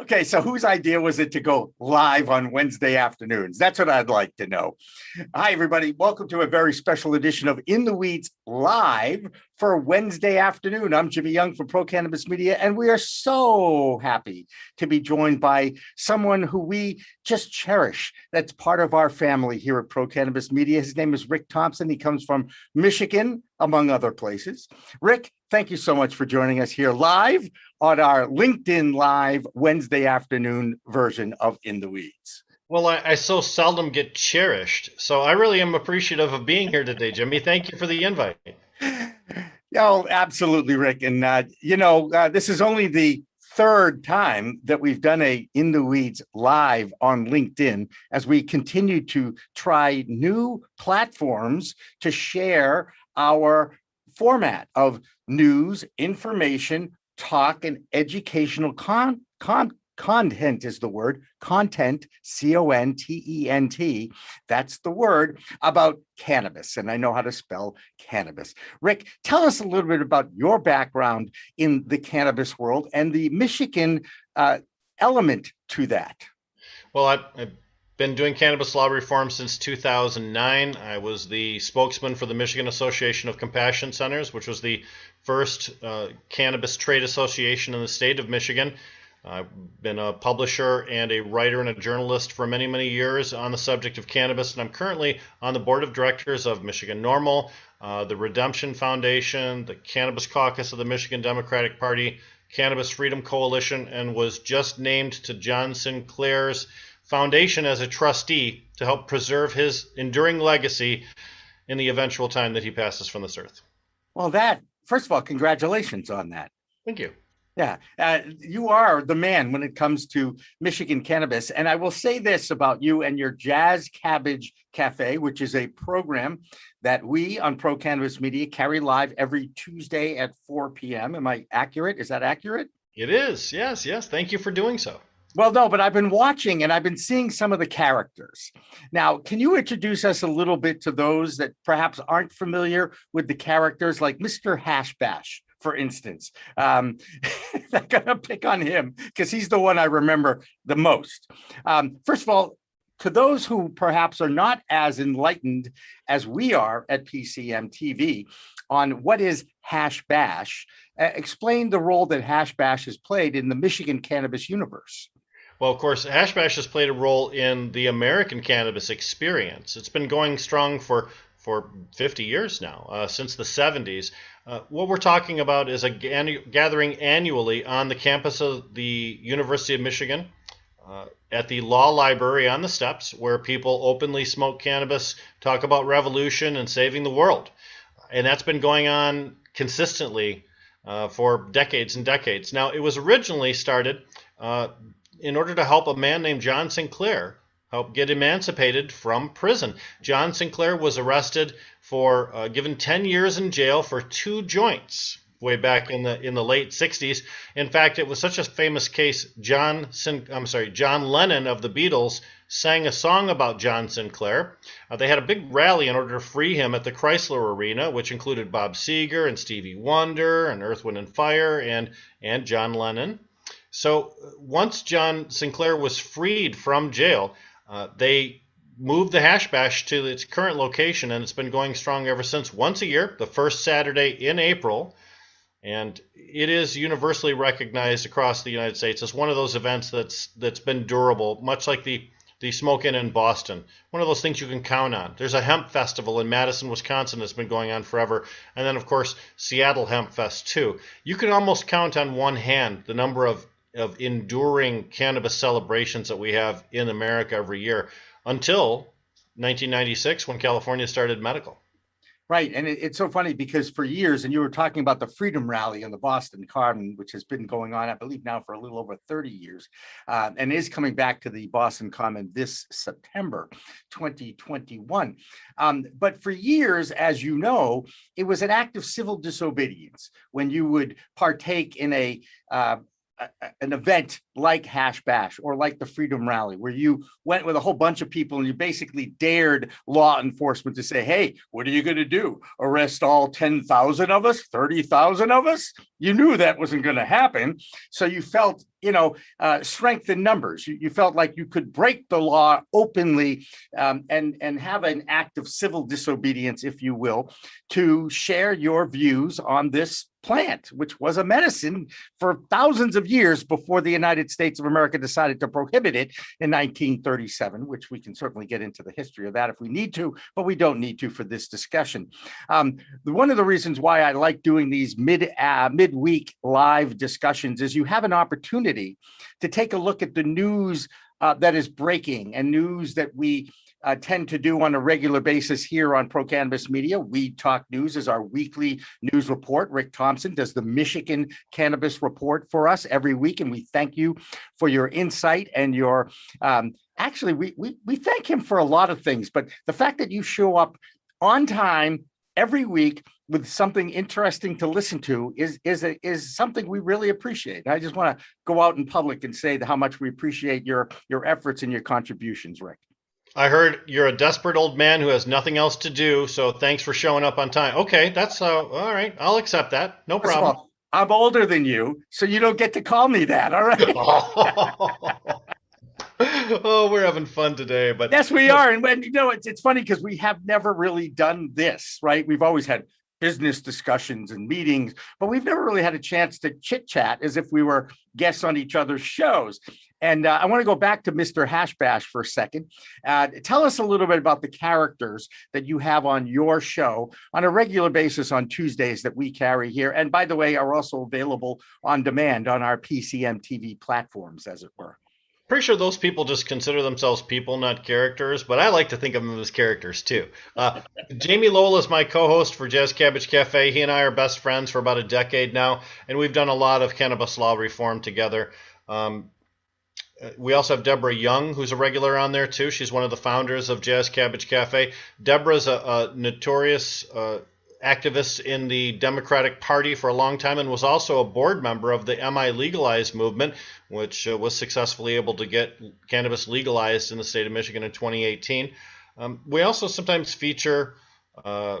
Okay, so whose idea was it to go live on Wednesday afternoons? That's what I'd like to know. Hi, everybody. Welcome to a very special edition of In the Weeds Live for Wednesday afternoon. I'm Jimmy Young from Pro Cannabis Media, and we are so happy to be joined by someone who we just cherish. That's part of our family here at Pro Cannabis Media. His name is Rick Thompson. He comes from Michigan, among other places. Rick, thank you so much for joining us here live on our LinkedIn Live Wednesday afternoon version of In the Weeds. Well, I, I, so seldom get cherished. So I really am appreciative of being here today, Jimmy. Thank you for the invite. Oh, absolutely, Rick. And, uh, you know, uh, this is only the third time that we've done a In the Weeds live on LinkedIn as we continue to try new platforms to share our format of news, information, talk and educational con, con content is the word content c-o-n-t-e-n-t that's the word about cannabis and i know how to spell cannabis. Rick tell us a little bit about your background in the cannabis world and the michigan uh, element to that. Well I, I been doing cannabis law reform since 2009. I was the spokesman for the Michigan Association of Compassion Centers, which was the first uh, cannabis trade association in the state of Michigan. I've been a publisher and a writer and a journalist for many, many years on the subject of cannabis, and I'm currently on the board of directors of Michigan NORML, uh, the Redemption Foundation, the Cannabis Caucus of the Michigan Democratic Party, Cannabis Freedom Coalition, and was just named to John Sinclair's foundation as a trustee to help preserve his enduring legacy in the eventual time that he passes from this earth. Well, that, first of all, congratulations on that. Thank you. Yeah, uh, you are the man when it comes to Michigan cannabis. And I will say this about you and your Jazz Cabbage Cafe, which is a program that we on Pro Cannabis Media carry live every Tuesday at 4 p.m. Am I accurate? Is that accurate? It is. Yes, yes. Thank you for doing so. Well, no, but I've been watching and I've been seeing some of the characters. Now, can you introduce us a little bit to those that perhaps aren't familiar with the characters, like Mr. Hashbash, for instance? Um, I'm gonna pick on him because he's the one I remember the most. Um, first of all, to those who perhaps are not as enlightened as we are at PCM TV on what is Hash Bash, uh, explain the role that Hash Bash has played in the Michigan cannabis universe. Well, of course, Hashbash has played a role in the American cannabis experience. It's been going strong for for 50 years now, uh, since the 70s. Uh, what we're talking about is a gathering annually on the campus of the University of Michigan uh, at the law library on the steps, where people openly smoke cannabis, talk about revolution and saving the world. And that's been going on consistently uh, for decades and decades. Now, it was originally started uh, in order to help a man named John Sinclair help get emancipated from prison. John Sinclair was arrested for uh, given 10 years in jail for two joints way back in the in the late 60s. In fact, it was such a famous case. John Sin- I'm sorry, John Lennon of the Beatles sang a song about John Sinclair. Uh, they had a big rally in order to free him at the Chrysler Arena, which included Bob Seger and Stevie Wonder and Earth, Wind and Fire and and John Lennon. So once John Sinclair was freed from jail, uh, they moved the hash bash to its current location, and it's been going strong ever since. Once a year, the first Saturday in April, and it is universally recognized across the United States as one of those events that's that's been durable, much like the the Smoke in Boston. One of those things you can count on. There's a hemp festival in Madison, Wisconsin that's been going on forever. And then, of course, Seattle Hemp Fest, too. You can almost count on one hand the number of of enduring cannabis celebrations that we have in America every year until 1996 when California started medical. Right. And it, it's so funny because for years, and you were talking about the Freedom Rally in the Boston Common, which has been going on, I believe, now for a little over 30 years, uh, and is coming back to the Boston Common this September 2021. Um, but for years, as you know, it was an act of civil disobedience when you would partake in a uh, an event like Hash Bash or like the Freedom Rally, where you went with a whole bunch of people and you basically dared law enforcement to say, Hey, what are you going to do? Arrest all 10,000 of us, 30,000 of us? You knew that wasn't going to happen. So you felt, you know, uh, strength in numbers. You, you, felt like you could break the law openly um, and, and have an act of civil disobedience, if you will, to share your views on this plant, which was a medicine for thousands of years before the United States of America decided to prohibit it in 1937, which we can certainly get into the history of that if we need to, but we don't need to for this discussion. Um, one of the reasons why I like doing these mid uh, midweek live discussions is you have an opportunity to take a look at the news uh, that is breaking and news that we uh, tend to do on a regular basis here on Pro Cannabis Media. Weed Talk News is our weekly news report. Rick Thompson does the Michigan Cannabis Report for us every week, and we thank you for your insight and your. Um, actually, we, we we thank him for a lot of things, but the fact that you show up on time every week with something interesting to listen to is is a, is something we really appreciate. I just want to go out in public and say how much we appreciate your your efforts and your contributions, Rick. I heard you're a desperate old man who has nothing else to do, so thanks for showing up on time. Okay, that's uh, all right. I'll accept that. No First problem. All, I'm older than you, so you don't get to call me that. All right. oh, we're having fun today, but yes, we are. And when you know, it's it's funny because we have never really done this, right? We've always had business discussions and meetings, but we've never really had a chance to chit chat as if we were guests on each other's shows. And uh, I want to go back to Mr. Hashbash for a second. Uh, tell us a little bit about the characters that you have on your show on a regular basis on Tuesdays that we carry here. And by the way, are also available on demand on our PCM TV platforms, as it were. Pretty sure those people just consider themselves people, not characters, but I like to think of them as characters too. Uh, Jamie Lowell is my co host for Jazz Cabbage Cafe. He and I are best friends for about a decade now, and we've done a lot of cannabis law reform together. Um, we also have Deborah Young, who's a regular on there too. She's one of the founders of Jazz Cabbage Cafe. Deborah's a, a notorious uh, activist in the Democratic Party for a long time and was also a board member of the MI Legalize movement, which uh, was successfully able to get cannabis legalized in the state of Michigan in 2018. Um, we also sometimes feature uh,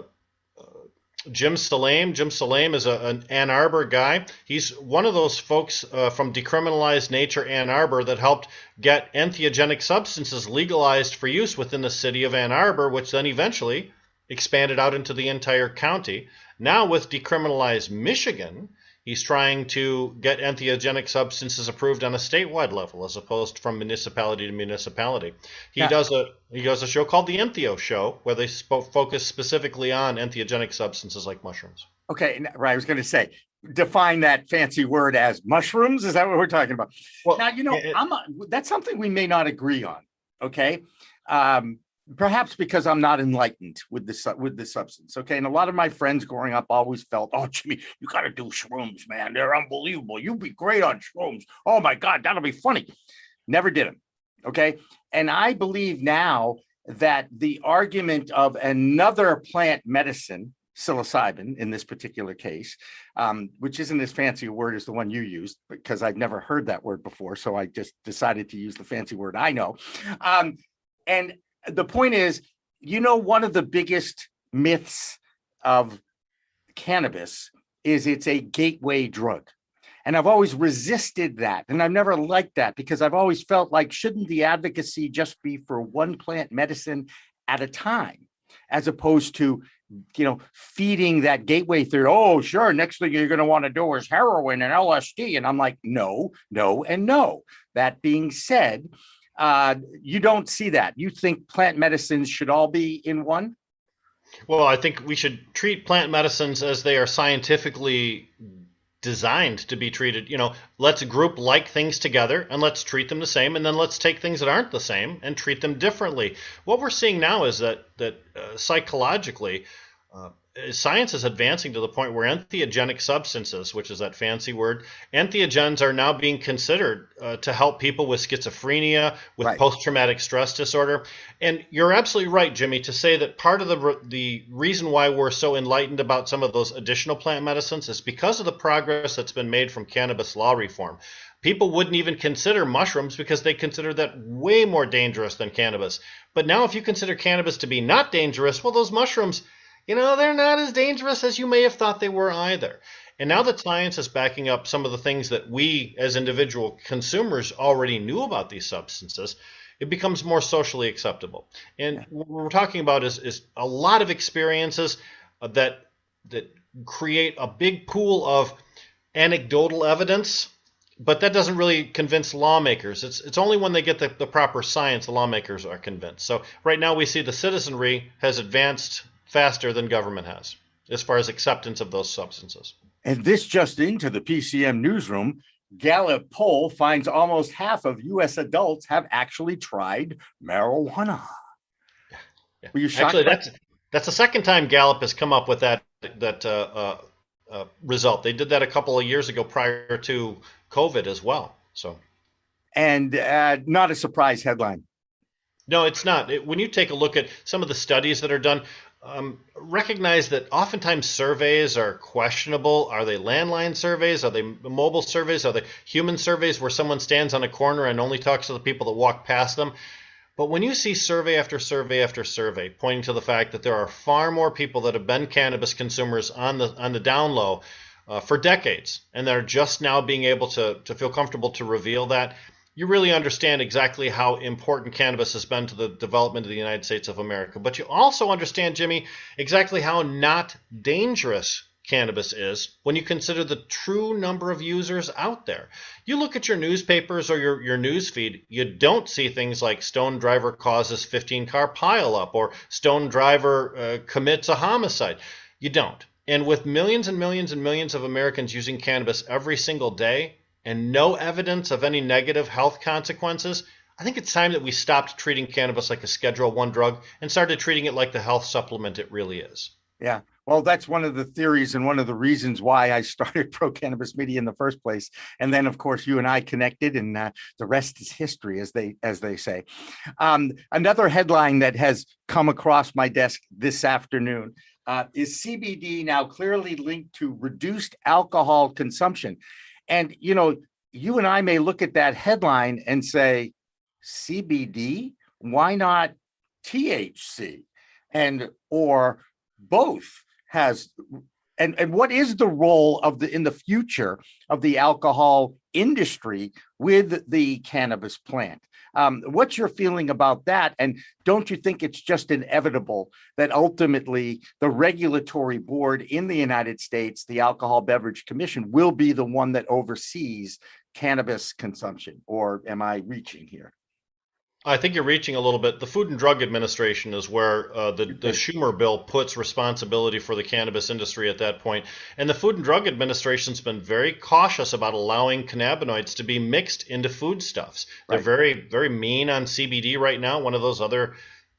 Jim Salame. Jim Salame is a, an Ann Arbor guy. He's one of those folks uh, from Decriminalized Nature Ann Arbor that helped get entheogenic substances legalized for use within the city of Ann Arbor, which then eventually expanded out into the entire county. Now, with Decriminalized Michigan, he's trying to get entheogenic substances approved on a statewide level as opposed from municipality to municipality. He yeah. does a he does a show called the Entheo Show where they sp- focus specifically on entheogenic substances like mushrooms. Okay, right. I was going to say define that fancy word as mushrooms. Is that what we're talking about? Well, now you know it, I'm a, that's something we may not agree on. Okay. Um, perhaps because I'm not enlightened with this with the substance. Okay, and a lot of my friends growing up always felt, "Oh, Jimmy, you got to do shrooms, man. They're unbelievable. You'd be great on shrooms. Oh my God, that'll be funny." Never did them. Okay, and I believe now that the argument of another plant medicine psilocybin in this particular case, um, which isn't as fancy a word as the one you used, because I've never heard that word before. So I just decided to use the fancy word I know. Um, and the point is, you know, one of the biggest myths of cannabis is it's a gateway drug. And I've always resisted that. And I've never liked that because I've always felt like, shouldn't the advocacy just be for one plant medicine at a time, as opposed to, you know, feeding that gateway theory? Oh, sure. Next thing you're going to want to do is heroin and LSD. And I'm like, no, no, and no. That being said, uh, you don't see that. You think plant medicines should all be in one? Well, I think we should treat plant medicines as they are scientifically designed to be treated. You know, let's group like things together and let's treat them the same, and then let's take things that aren't the same and treat them differently. What we're seeing now is that that uh, psychologically, Uh, science is advancing to the point where entheogenic substances, which is that fancy word, entheogens are now being considered uh, to help people with schizophrenia, with right. post-traumatic stress disorder. And you're absolutely right, Jimmy, to say that part of the the reason why we're so enlightened about some of those additional plant medicines is because of the progress that's been made from cannabis law reform. People wouldn't even consider mushrooms because they consider that way more dangerous than cannabis. But now, if you consider cannabis to be not dangerous, well, those mushrooms you know, they're not as dangerous as you may have thought they were either. And now that science is backing up some of the things that we as individual consumers already knew about these substances, it becomes more socially acceptable. And yeah. what we're talking about is, is a lot of experiences uh, that that create a big pool of anecdotal evidence, but that doesn't really convince lawmakers. It's it's only when they get the, the proper science the lawmakers are convinced. So right now we see the citizenry has advanced faster than government has as far as acceptance of those substances. And this just into the PCM newsroom. Gallup poll finds almost half of U.S. adults have actually tried marijuana. Yeah. yeah. Were you shocked? Actually, that's that's the second time Gallup has come up with that that uh, uh, uh, result. They did that a couple of years ago prior to COVID as well. So, and uh, not a surprise headline. No, it's not. It, when you take a look at some of the studies that are done, um, recognize that oftentimes surveys are questionable. Are they landline surveys? Are they mobile surveys? Are they human surveys where someone stands on a corner and only talks to the people that walk past them? But when you see survey after survey after survey pointing to the fact that there are far more people that have been cannabis consumers on the on the down low uh, for decades, and they're just now being able to to feel comfortable to reveal that, you really understand exactly how important cannabis has been to the development of the United States of America. But you also understand, Jimmy, exactly how not dangerous cannabis is when you consider the true number of users out there. You look at your newspapers or your, your news feed, you don't see things like Stone Driver causes 15 car pileup or Stone Driver uh, commits a homicide. You don't. And with millions and millions and millions of Americans using cannabis every single day, and no evidence of any negative health consequences, I think it's time that we stopped treating cannabis like a Schedule One drug and started treating it like the health supplement it really is. Yeah. Well, that's one of the theories and one of the reasons why I started Pro Cannabis Media in the first place. And then, of course, you and I connected, and uh, the rest is history, as they as they say. Um, another headline that has come across my desk this afternoon uh, is CBD now clearly linked to reduced alcohol consumption. And, you know, you and I may look at that headline and say, CBD, why not THC? And, or both has and, and what is the role of the in the future of the alcohol industry with the cannabis plant um, what's your feeling about that? And don't you think it's just inevitable that ultimately the regulatory board in the United States, the Alcohol Beverage Commission, will be the one that oversees cannabis consumption? Or am I reaching here? I think you're reaching a little bit. The Food and Drug Administration is where uh, the, the Schumer bill puts responsibility for the cannabis industry at that point. And the Food and Drug Administration's been very cautious about allowing cannabinoids to be mixed into foodstuffs. They're right. very, very mean on CBD right now. One of those other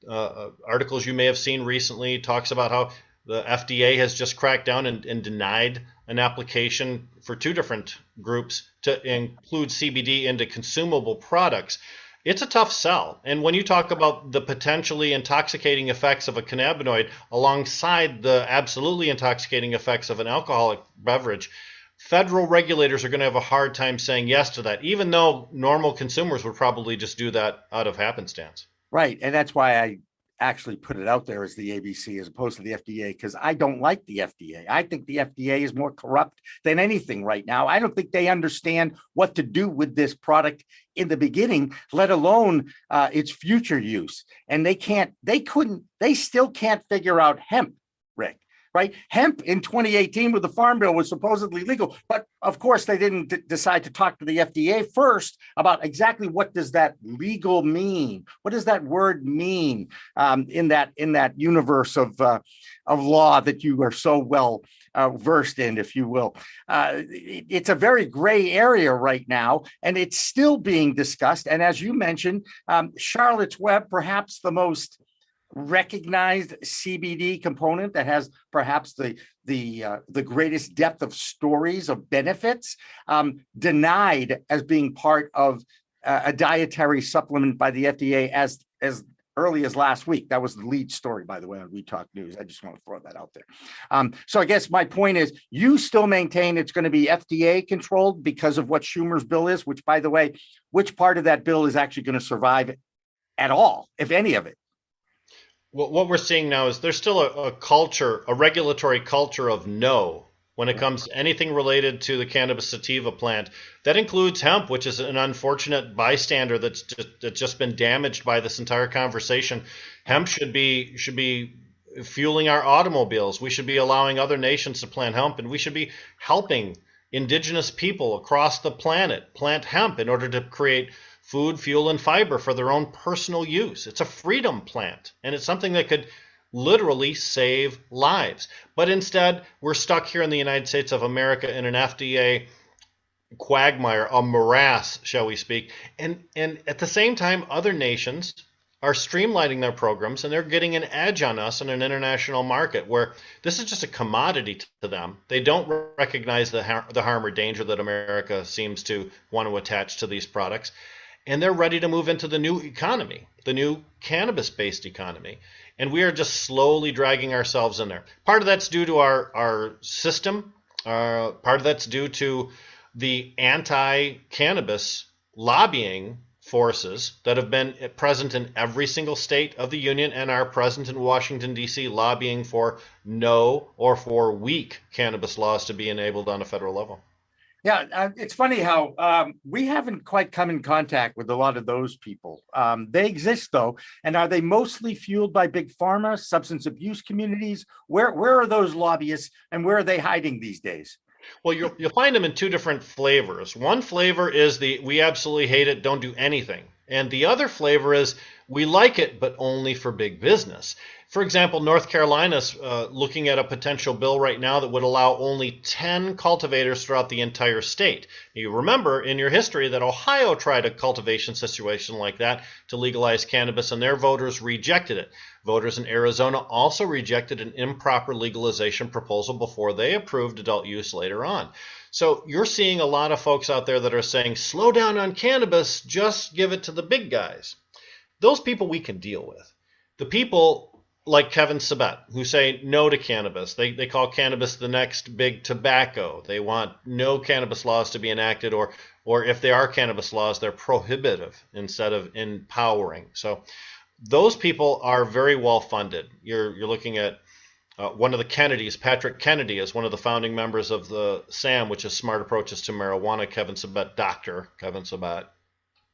uh, uh, articles you may have seen recently talks about how the FDA has just cracked down and, and denied an application for two different groups to include CBD into consumable products it's a tough sell. And when you talk about the potentially intoxicating effects of a cannabinoid alongside the absolutely intoxicating effects of an alcoholic beverage, federal regulators are going to have a hard time saying yes to that, even though normal consumers would probably just do that out of happenstance. Right. And that's why I actually put it out there as the ABC as opposed to the FDA because I don't like the FDA. I think the FDA is more corrupt than anything right now. I don't think they understand what to do with this product in the beginning, let alone uh, its future use. And they can't, they couldn't, they still can't figure out hemp, Rick right? Hemp in 2018 with the Farm Bill was supposedly legal, but of course they didn't d- decide to talk to the FDA first about exactly what does that legal mean? What does that word mean um, in that in that universe of uh, of law that you are so well uh, versed in, if you will? Uh, it, it's a very gray area right now, and it's still being discussed. And as you mentioned, um, Charlotte's Web, perhaps the most recognized CBD component that has perhaps the the uh, the greatest depth of stories of benefits um, denied as being part of uh, a dietary supplement by the FDA as as early as last week. That was the lead story, by the way, on Weed Talk News. I just want to throw that out there. Um, so I guess my point is you still maintain it's going to be FDA controlled because of what Schumer's bill is, which, by the way, which part of that bill is actually going to survive at all, if any of it? What we're seeing now is there's still a, a culture, a regulatory culture of no when it comes to anything related to the cannabis sativa plant. That includes hemp, which is an unfortunate bystander that's just, that's just been damaged by this entire conversation. Hemp should be should be fueling our automobiles. We should be allowing other nations to plant hemp, and we should be helping indigenous people across the planet plant hemp in order to create food, fuel, and fiber for their own personal use. It's a freedom plant, and it's something that could literally save lives. But instead, we're stuck here in the United States of America in an FDA quagmire, a morass, shall we speak. And and at the same time, other nations are streamlining their programs and they're getting an edge on us in an international market where this is just a commodity to them. They don't recognize the, har- the harm or danger that America seems to want to attach to these products. And they're ready to move into the new economy, the new cannabis based economy and we are just slowly dragging ourselves in there. Part of that's due to our our system. Uh, part of that's due to the anti-cannabis lobbying forces that have been present in every single state of the union and are present in Washington D.C. lobbying for no or for weak cannabis laws to be enabled on a federal level. Yeah, uh, it's funny how um, we haven't quite come in contact with a lot of those people. Um, they exist though, and are they mostly fueled by big pharma, substance abuse communities? Where where are those lobbyists, and where are they hiding these days? Well, you'll you'll find them in two different flavors. One flavor is the we absolutely hate it, don't do anything, and the other flavor is we like it, but only for big business. For example, North Carolina's uh, looking at a potential bill right now that would allow only 10 cultivators throughout the entire state. You remember in your history that Ohio tried a cultivation situation like that to legalize cannabis, and their voters rejected it. Voters in Arizona also rejected an improper legalization proposal before they approved adult use later on. So you're seeing a lot of folks out there that are saying, slow down on cannabis, just give it to the big guys. Those people we can deal with. The people like Kevin Sabet, who say no to cannabis. They, they call cannabis the next big tobacco. They want no cannabis laws to be enacted, or or if they are cannabis laws, they're prohibitive instead of empowering. So those people are very well funded. You're you're looking at uh, one of the Kennedys, Patrick Kennedy, is one of the founding members of the SAM, which is Smart Approaches to Marijuana. Kevin Sabet, Doctor Kevin Sabet,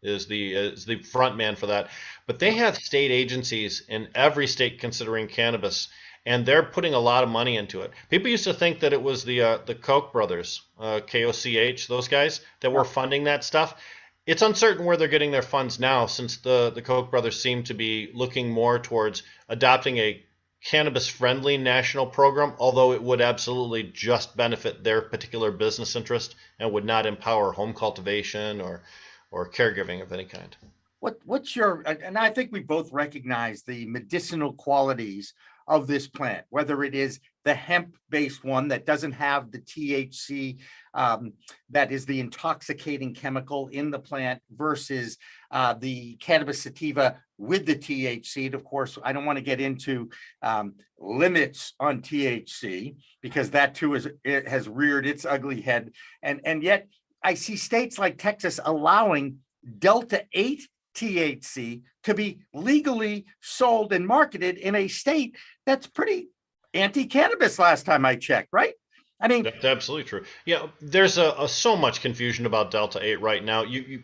is the is the front man for that. But they have state agencies in every state considering cannabis, and they're putting a lot of money into it. People used to think that it was the uh, the Koch brothers, uh, KOCH, those guys that were funding that stuff. It's uncertain where they're getting their funds now, since the the Koch brothers seem to be looking more towards adopting a cannabis friendly national program, although it would absolutely just benefit their particular business interest and would not empower home cultivation or or caregiving of any kind. What what's your and I think we both recognize the medicinal qualities of this plant, whether it is the hemp-based one that doesn't have the THC um, that is the intoxicating chemical in the plant versus uh, the cannabis sativa with the THC. And of course, I don't want to get into um, limits on THC because that too is it has reared its ugly head, and and yet I see states like Texas allowing Delta 8 THC to be legally sold and marketed in a state that's pretty anti cannabis last time I checked, right? I mean, that's absolutely true. Yeah, there's a, a, so much confusion about Delta 8 right now. You, you,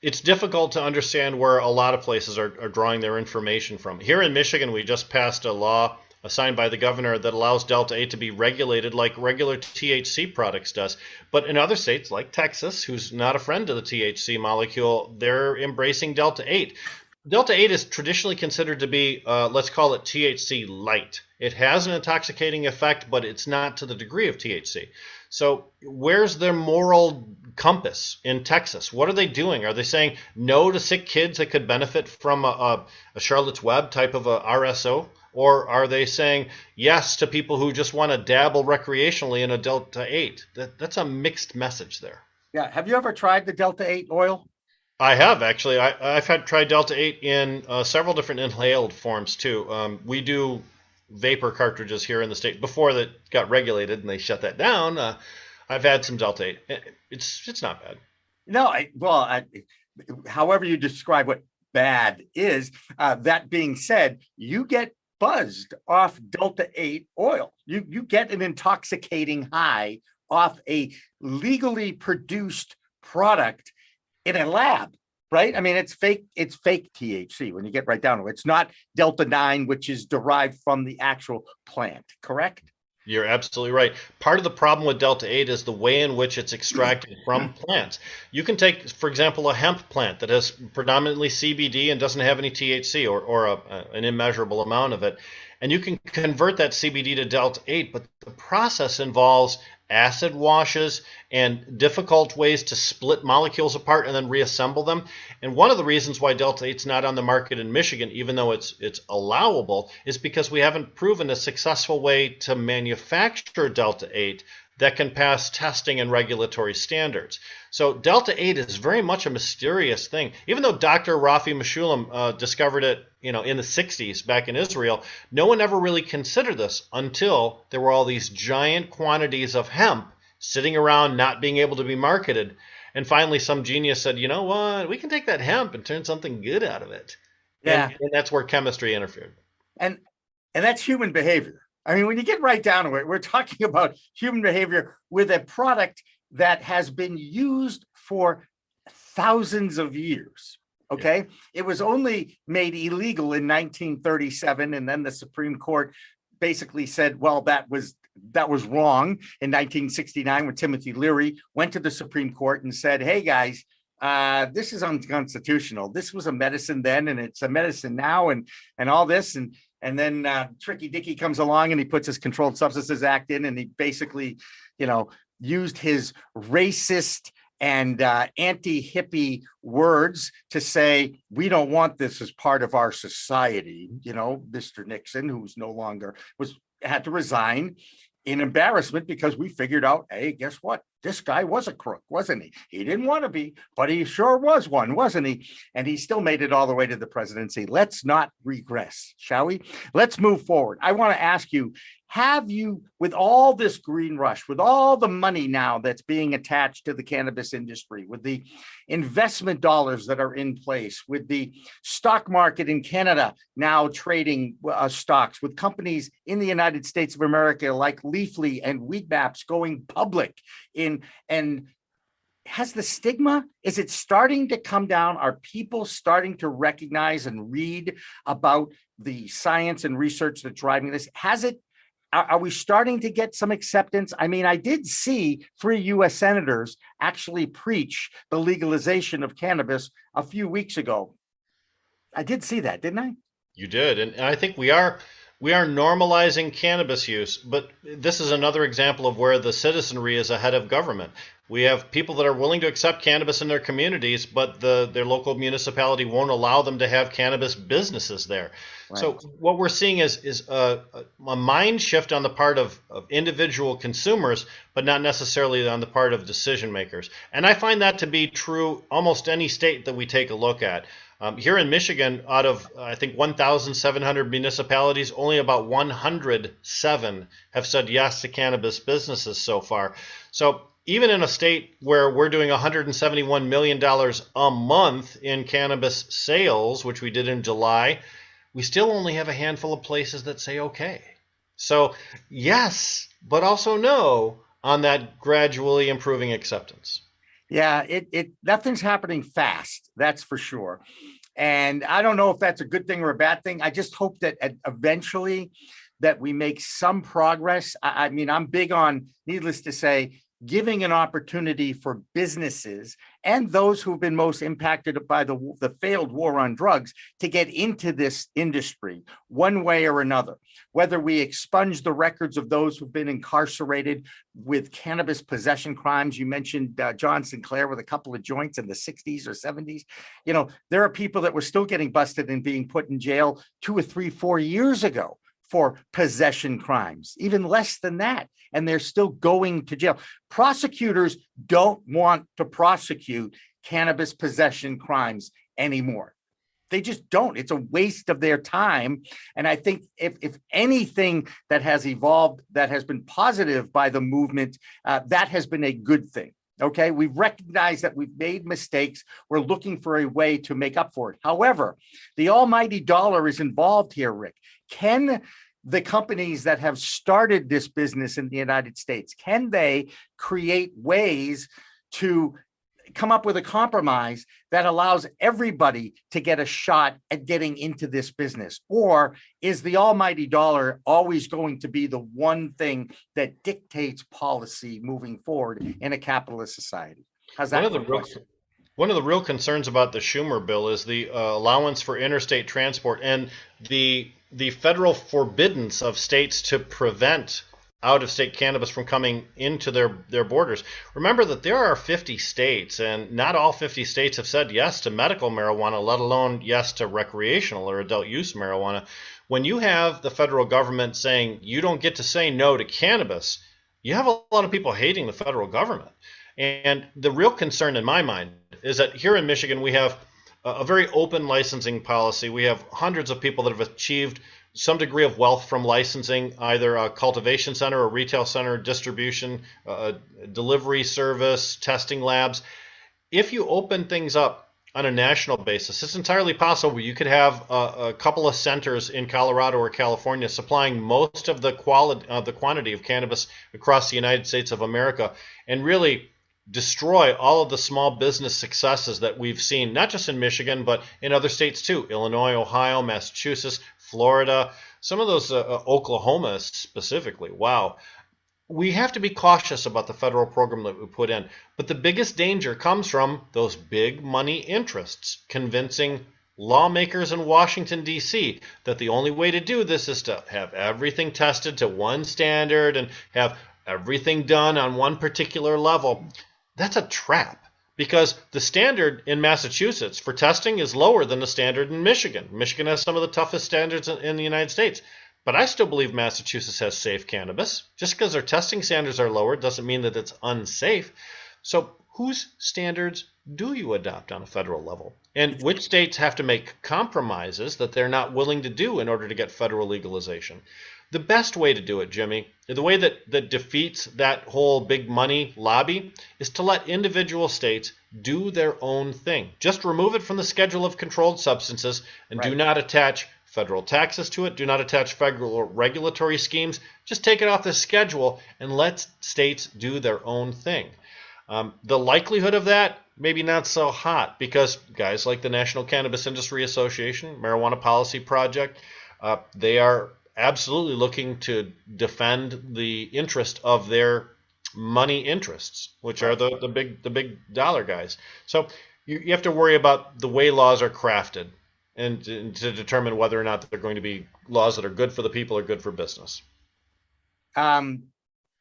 it's difficult to understand where a lot of places are, are drawing their information from. Here in Michigan, we just passed a law signed by the governor that allows Delta 8 to be regulated like regular THC products does. But in other states like Texas, who's not a friend of the THC molecule, they're embracing Delta 8. Delta 8 is traditionally considered to be, uh, let's call it THC light. It has an intoxicating effect, but it's not to the degree of THC. So, where's their moral compass in Texas? What are they doing? Are they saying no to sick kids that could benefit from a, a, a Charlotte's Web type of a RSO? Or are they saying yes to people who just want to dabble recreationally in a Delta 8? That, that's a mixed message there. Yeah. Have you ever tried the Delta 8 oil? I have actually. I, have had tried Delta 8 in uh, several different inhaled forms too. Um, we do vapor cartridges here in the state before that got regulated and they shut that down. Uh, I've had some Delta 8. It's it's not bad. No, I, well, I, however you describe what bad is. Uh, that being said, you get buzzed off Delta 8 oil. You you get an intoxicating high off a legally produced product in a lab right? I mean it's fake it's fake thc when you get right down to it. It's not delta 9 which is derived from the actual plant correct you're absolutely right. Part of the problem with Delta 8 is the way in which it's extracted from plants. You can take, for example, a hemp plant that has predominantly CBD and doesn't have any THC or, or a, an immeasurable amount of it, and you can convert that CBD to Delta 8, but the process involves acid washes and difficult ways to split molecules apart and then reassemble them. And one of the reasons why Delta 8 is not on the market in Michigan, even though it's it's allowable, is because we haven't proven a successful way to manufacture Delta 8 that can pass testing and regulatory standards. So Delta 8 is very much a mysterious thing. Even though Dr. Rafi Mechoulam uh, discovered it, you know, in the 60s back in Israel, no one ever really considered this until there were all these giant quantities of hemp sitting around not being able to be marketed. And finally some genius said, "You know what? We can take that hemp and turn something good out of it." Yeah. And, and that's where chemistry interfered. And and that's human behavior. I mean, when you get right down to it, we're talking about human behavior with a product that has been used for thousands of years. Okay. Yeah. It was only made illegal in 1937. And then the Supreme Court basically said, well, that was that was wrong in 1969 when Timothy Leary went to the Supreme Court and said, hey guys, uh, this is unconstitutional. This was a medicine then, and it's a medicine now, and and all this, and and then uh, Tricky Dicky comes along and he puts his Controlled Substances Act in, and he basically, you know, used his racist and uh, anti-hippie words to say we don't want this as part of our society. You know, Mr. Nixon, who's no longer was had to resign in embarrassment because we figured out, hey, guess what? This guy was a crook, wasn't he? He didn't want to be, but he sure was one, wasn't he? And he still made it all the way to the presidency. Let's not regress, shall we? Let's move forward. I want to ask you have you, with all this green rush, with all the money now that's being attached to the cannabis industry, with the investment dollars that are in place, with the stock market in Canada now trading uh, stocks, with companies in the United States of America like Leafly and Weedmaps going public in and has the stigma is it starting to come down are people starting to recognize and read about the science and research that's driving this has it are, we starting to get some acceptance? I mean, I did see three US senators actually preach the legalization of cannabis a few weeks ago. I did see that, didn't I? You did. And I think we are we are normalizing cannabis use, but this is another example of where the citizenry is ahead of government. We have people that are willing to accept cannabis in their communities, but the, their local municipality won't allow them to have cannabis businesses there. Right. So what we're seeing is is a, a, mind shift on the part of, of individual consumers, but not necessarily on the part of decision makers. And I find that to be true almost any state that we take a look at. Um, here in Michigan, out of I think 1,700 municipalities, only about 107 have said yes to cannabis businesses so far. So even in a state where we're doing 171 million dollars a month in cannabis sales, which we did in July, we still only have a handful of places that say okay. So yes, but also no on that gradually improving acceptance. Yeah, it it nothing's happening fast. That's for sure. And I don't know if that's a good thing or a bad thing. I just hope that eventually that we make some progress. I, I mean, I'm big on, needless to say, giving an opportunity for businesses and those who've been most impacted by the, the failed war on drugs to get into this industry one way or another. Whether we expunge the records of those who've been incarcerated with cannabis possession crimes. You mentioned uh, John Sinclair with a couple of joints in the 60s or 70s. You know, there are people that were still getting busted and being put in jail two or three, four years ago for possession crimes, even less than that. And they're still going to jail. Prosecutors don't want to prosecute cannabis possession crimes anymore. They just don't. It's a waste of their time. And I think if, if anything that has evolved that has been positive by the movement, uh, that has been a good thing. Okay, we recognize that we've made mistakes. We're looking for a way to make up for it. However, the almighty dollar is involved here, Rick. Can the companies that have started this business in the United States, can they create ways to come up with a compromise that allows everybody to get a shot at getting into this business? Or is the almighty dollar always going to be the one thing that dictates policy moving forward in a capitalist society? How's that? One of the real, one of the real concerns about the Schumer bill is the uh, allowance for interstate transport and the the federal forbiddance of states to prevent out of state cannabis from coming into their, their borders. Remember that there are 50 states, and not all 50 states have said yes to medical marijuana, let alone yes to recreational or adult use marijuana. When you have the federal government saying you don't get to say no to cannabis, you have a lot of people hating the federal government. And the real concern in my mind is that here in Michigan, we have a very open licensing policy. We have hundreds of people that have achieved some degree of wealth from licensing, either a cultivation center, a retail center, distribution, a delivery service, testing labs. If you open things up on a national basis, it's entirely possible you could have a, a couple of centers in Colorado or California supplying most of the quality, uh, the quantity of cannabis across the United States of America, and really destroy all of the small business successes that we've seen, not just in Michigan, but in other states too Illinois, Ohio, Massachusetts, Florida, some of those, uh, uh, Oklahoma specifically. Wow. We have to be cautious about the federal program that we put in. But the biggest danger comes from those big money interests convincing lawmakers in Washington, D.C., that the only way to do this is to have everything tested to one standard and have everything done on one particular level. That's a trap because the standard in Massachusetts for testing is lower than the standard in Michigan. Michigan has some of the toughest standards in, the United States. But I still believe Massachusetts has safe cannabis. Just because their testing standards are lower doesn't mean that it's unsafe. So, whose standards do you adopt on a federal level? And which states have to make compromises that they're not willing to do in order to get federal legalization? The best way to do it, Jimmy, the way that, that defeats that whole big money lobby is to let individual states do their own thing. Just remove it from the schedule of controlled substances and right. do not attach federal taxes to it. Do not attach federal regulatory schemes. Just take it off the schedule and let states do their own thing. Um, the likelihood of that, maybe not so hot because guys like the National Cannabis Industry Association, Marijuana Policy Project, uh, they are absolutely looking to defend the interest of their money interests, which are the, the big the big dollar guys. So you, you have to worry about the way laws are crafted and to, to determine whether or not they're going to be laws that are good for the people or good for business. Um,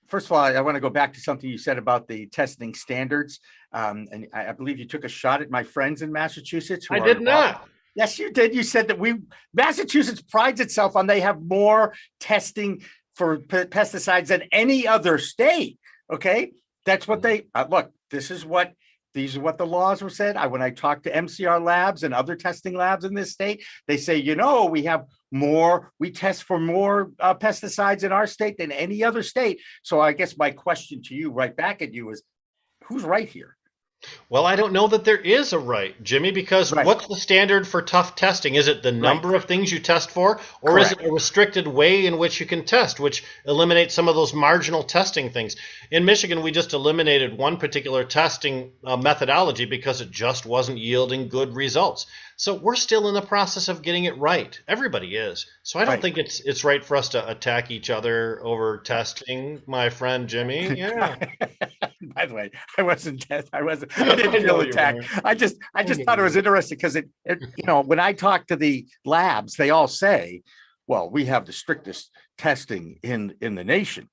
first of all, I want to go back to something you said about the testing standards. Um, and I, I, believe you took a shot at my friends in Massachusetts. I did not. Yes, you did. You said that we Massachusetts prides itself on they have more testing for p- pesticides than any other state. Okay, that's what they uh, look. This is what these are what the laws were said. I when I talked to MCR labs and other testing labs in this state, they say, you know, we have more, we test for more uh, pesticides in our state than any other state. So I guess my question to you, right back at you, is who's right here? Well, I don't know that there is a right, Jimmy, because right. what's the standard for tough testing? Is it the number right. of things you test for, or Correct. is it a restricted way in which you can test, which eliminates some of those marginal testing things? In Michigan, we just eliminated one particular testing uh, methodology because it just wasn't yielding good results. So we're still in the process of getting it right. Everybody is. So I don't right. think it's it's right for us to attack each other over testing, my friend Jimmy. Yeah. by the way, I wasn't. I wasn't. I didn't feel attacked. I just, I just thought it was interesting because it, it, you know, when I talk to the labs, they all say, "Well, we have the strictest testing in in the nation."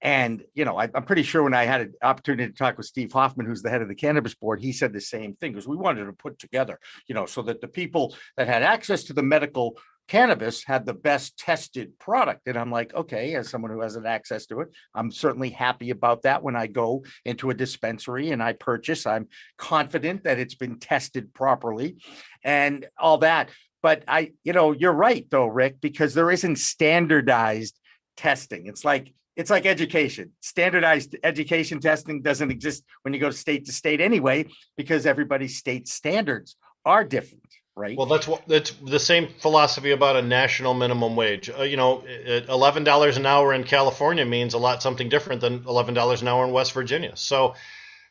And you know, I, am pretty sure when I had an opportunity to talk with Steve Hoffman, who's the head of the cannabis board, he said the same thing because we wanted to put together, you know, so that the people that had access to the medical cannabis had the best tested product. And I'm like, okay, as someone who hasn't access to it, I'm certainly happy about that. When I go into a dispensary and I purchase, I'm confident that it's been tested properly and all that. But I, you know, you're right though, Rick, because there isn't standardized testing. It's like it's like education. Standardized education testing doesn't exist when you go state to state anyway, because everybody's state standards are different, right? Well, that's what that's the same philosophy about a national minimum wage. Uh, you know, eleven dollars an hour in California means a lot something different than eleven dollars an hour in West Virginia. So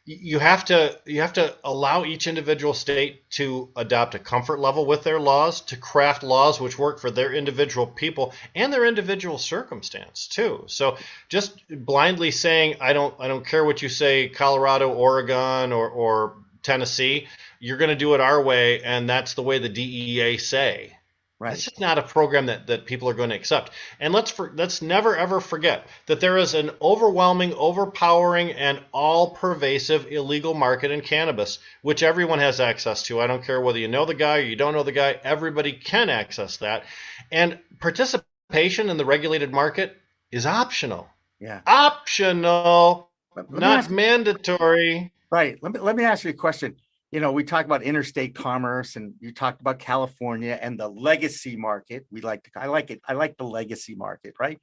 you have to you have to allow each individual state to adopt a comfort level with their laws to craft laws which work for their individual people and their individual circumstance too. So just blindly saying i don't i don't care what you say colorado oregon or, or tennessee you're going to do it our way and that's the way the dea say Right. It's just not a program that, that people are going to accept. And let's for, let's never ever forget that there is an overwhelming, overpowering, and all pervasive illegal market in cannabis, which everyone has access to. I don't care whether you know the guy or you don't know the guy. Everybody can access that, and participation in the regulated market is optional. Yeah, optional, not ask, mandatory. Right. Let me let me ask you a question you know, we talk about interstate commerce and you talked about California and the legacy market. We like to, I like it. I like the legacy market, right?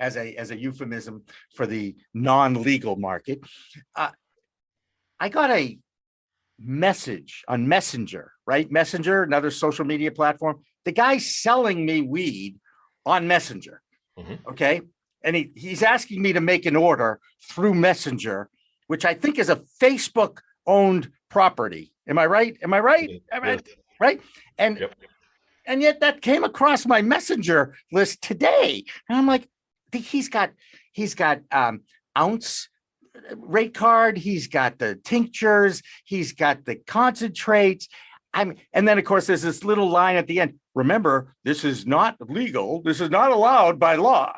As a, as a euphemism for the non-legal market. Uh, I got a message on Messenger, right? Messenger, another social media platform. The guy selling me weed on Messenger. Mm-hmm. Okay. And he, he's asking me to make an order through Messenger, which I think is a Facebook owned property. Am I right? Am I right? Am I, right? And yep. and yet that came across my messenger list today. And I'm like, he's got he's got um ounce rate card, he's got the tinctures, he's got the concentrates. I'm and then of course there's this little line at the end. Remember, this is not legal, this is not allowed by law.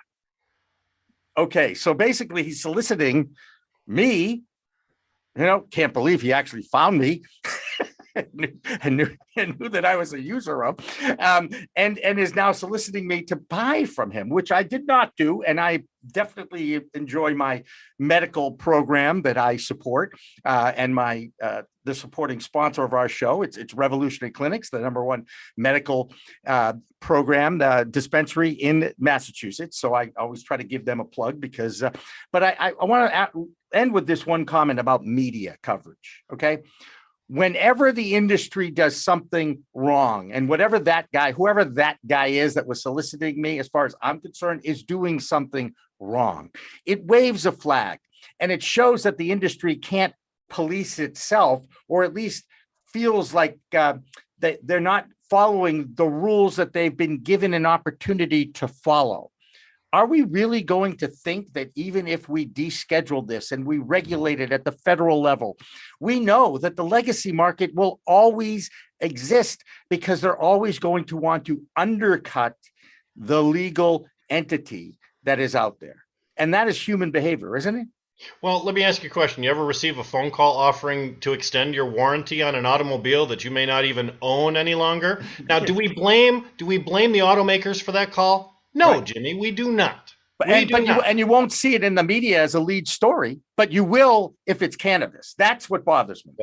Okay, so basically he's soliciting me you know, can't believe he actually found me. and, knew, and, knew, and knew that I was a user of, um, and and is now soliciting me to buy from him, which I did not do, and I definitely enjoy my medical program that I support, uh, and my uh, the supporting sponsor of our show. It's it's Revolutionary Clinics, the number one medical uh, program, the dispensary in Massachusetts. So I always try to give them a plug because, uh, but I I, I want to end with this one comment about media coverage. Okay whenever the industry does something wrong and whatever that guy whoever that guy is that was soliciting me as far as i'm concerned is doing something wrong. It waves a flag and it shows that the industry can't police itself or at least feels like uh, they, they're not following the rules that they've been given an opportunity to follow are we really going to think that even if we deschedule this and we regulate it at the federal level, we know that the legacy market will always exist because they're always going to want to undercut the legal entity that is out there. And that is human behavior, isn't it? Well, let me ask you a question. You ever receive a phone call offering to extend your warranty on an automobile that you may not even own any longer? Now, do we blame do we blame the automakers for that call? No, right. Jimmy, we do not. But, and, but you, and you won't see it in the media as a lead story, but you will if it's cannabis. That's what bothers me.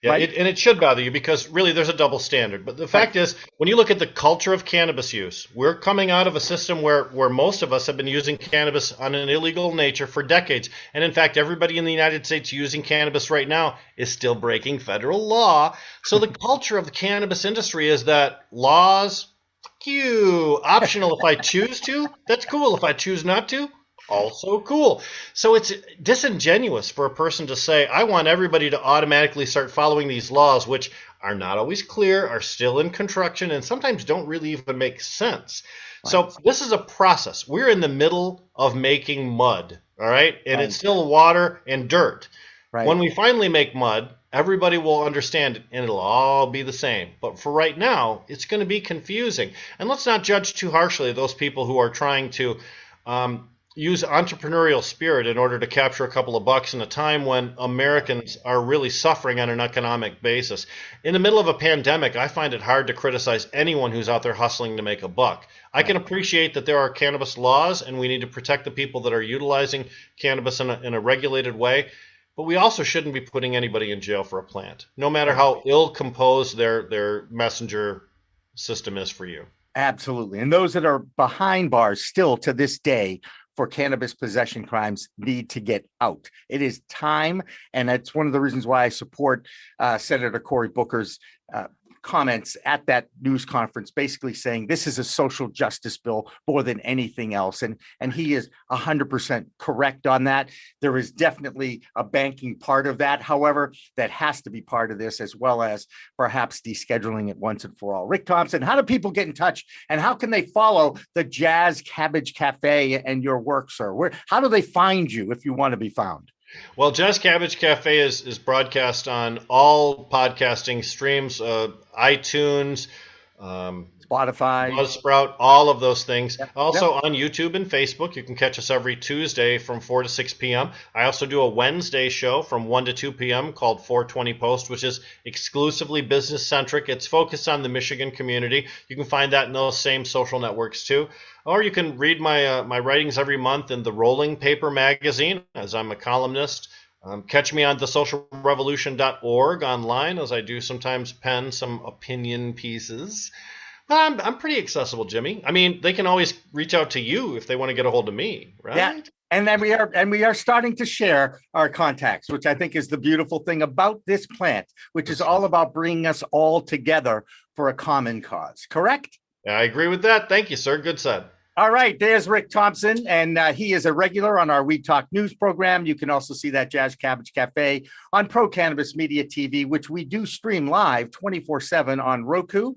Yeah, right? it, and it should bother you because really there's a double standard. But the fact right. is, when you look at the culture of cannabis use, we're coming out of a system where, where most of us have been using cannabis on an illegal nature for decades. And in fact, everybody in the United States using cannabis right now is still breaking federal law. So the culture of the cannabis industry is that laws, you. Optional if I choose to. That's cool. If I choose not to, also cool. So it's disingenuous for a person to say, I want everybody to automatically start following these laws, which are not always clear, are still in construction, and sometimes don't really even make sense. Right. So this is a process. We're in the middle of making mud, all right? And right. it's still water and dirt. Right. When we finally make mud, everybody will understand it and it'll all be the same. But for right now, it's going to be confusing. And let's not judge too harshly those people who are trying to um, use entrepreneurial spirit in order to capture a couple of bucks in a time when Americans are really suffering on an economic basis. In the middle of a pandemic, I find it hard to criticize anyone who's out there hustling to make a buck. I can appreciate that there are cannabis laws and we need to protect the people that are utilizing cannabis in a, in a regulated way. But we also shouldn't be putting anybody in jail for a plant, no matter how ill composed their, their messenger system is for you. Absolutely. And those that are behind bars still to this day for cannabis possession crimes need to get out. It is time. And that's one of the reasons why I support uh, Senator Cory Booker's uh, comments at that news conference basically saying this is a social justice bill more than anything else. And and he is 100% correct on that. There is definitely a banking part of that. However that has to be part of this as well as perhaps descheduling it once and for all. Rick thompson how do people get in touch? And how can they follow the jazz cabbage cafe and your work sir? Where how do they find you if you want to be found well, Jazz Cabbage Cafe is, is broadcast on all podcasting streams, uh, iTunes, um, Spotify, Buzzsprout, all of those things. Yep. Also yep. on YouTube and Facebook, you can catch us every Tuesday from 4 to 6 p.m. I also do a Wednesday show from 1 to 2 p.m. called 420 Post, which is exclusively business centric. It's focused on the Michigan community. You can find that in those same social networks too. Or you can read my uh, my writings every month in the Rolling Paper magazine, as I'm a columnist. Um, catch me on thesocialrevolution.org online, as I do sometimes pen some opinion pieces. I'm, I'm pretty accessible, Jimmy. I mean, they can always reach out to you if they want to get a hold of me, right? Yeah. And then we are and we are starting to share our contacts, which I think is the beautiful thing about this plant, which is all about bringing us all together for a common cause. Correct? I agree with that. Thank you, sir. Good said. All right, there's Rick Thompson, and uh, he is a regular on our Weed Talk news program. You can also see that Jazz Cabbage Cafe on Pro Cannabis Media TV, which we do stream live 24 7 on Roku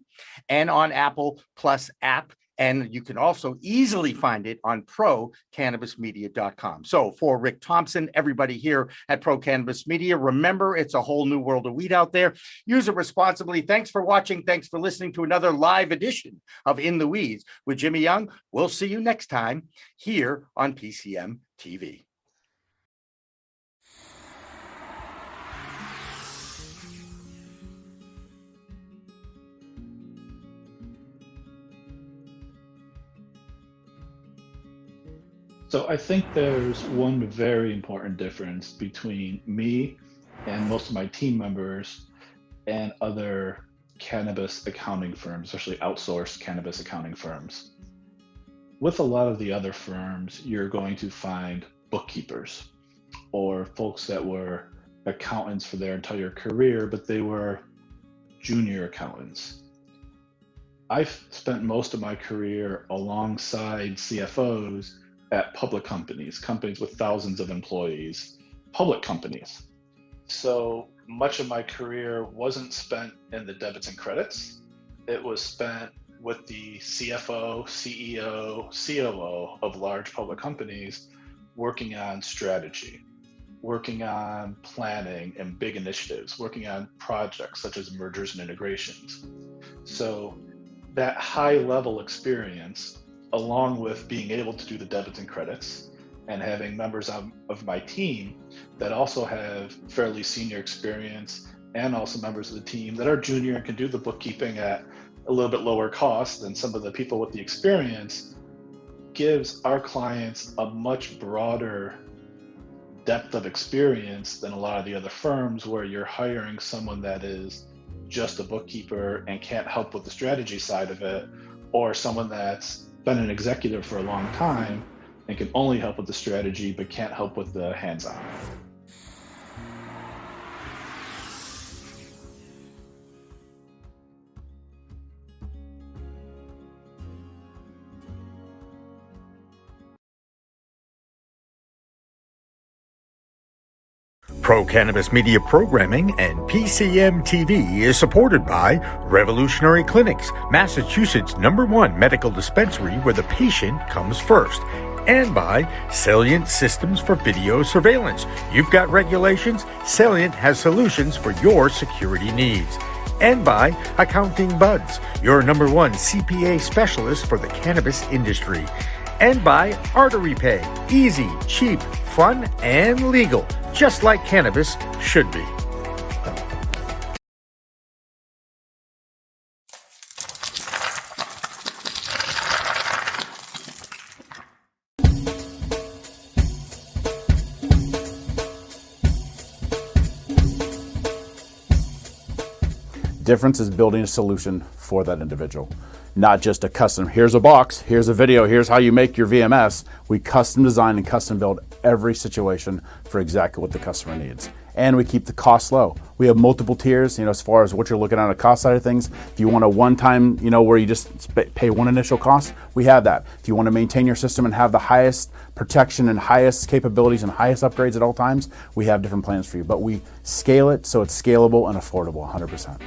and on Apple Plus app and you can also easily find it on procannabismedia.com. So for Rick Thompson, everybody here at Pro Cannabis Media, remember it's a whole new world of weed out there. Use it responsibly. Thanks for watching. Thanks for listening to another live edition of In the Weeds with Jimmy Young. We'll see you next time here on PCM TV. So I think there's one very important difference between me and most of my team members and other cannabis accounting firms, especially outsourced cannabis accounting firms. With a lot of the other firms, you're going to find bookkeepers or folks that were accountants for their entire career, but they were junior accountants. I've spent most of my career alongside CFOs at public companies, companies with thousands of employees, public companies. So much of my career wasn't spent in the debits and credits. It was spent with the CFO, CEO, COO of large public companies working on strategy, working on planning and big initiatives, working on projects such as mergers and integrations. So that high level experience along with being able to do the debits and credits and having members of, of my team that also have fairly senior experience and also members of the team that are junior and can do the bookkeeping at a little bit lower cost than some of the people with the experience gives our clients a much broader depth of experience than a lot of the other firms where you're hiring someone that is just a bookkeeper and can't help with the strategy side of it or someone that's been an executive for a long time and can only help with the strategy but can't help with the hands Pro Cannabis Media Programming and PCM TV is supported by Revolutionary Clinics, Massachusetts' number one medical dispensary where the patient comes first and by Salient Systems for Video Surveillance. You've got regulations, Salient has solutions for your security needs. And by Accounting Buds, your number one CPA specialist for the cannabis industry. And by Artery Pay, easy, cheap, fun, and legal, just like cannabis should be. Difference is building a solution for that individual, not just a custom. Here's a box, here's a video, here's how you make your VMS. We custom design and custom build every situation for exactly what the customer needs. And we keep the cost low. We have multiple tiers, you know, as far as what you're looking at on the cost side of things. If you want a one-time, you know, where you just pay one initial cost, we have that. If you want to maintain your system and have the highest protection and highest capabilities and highest upgrades at all times, we have different plans for you. But we scale it so it's scalable and affordable 100%.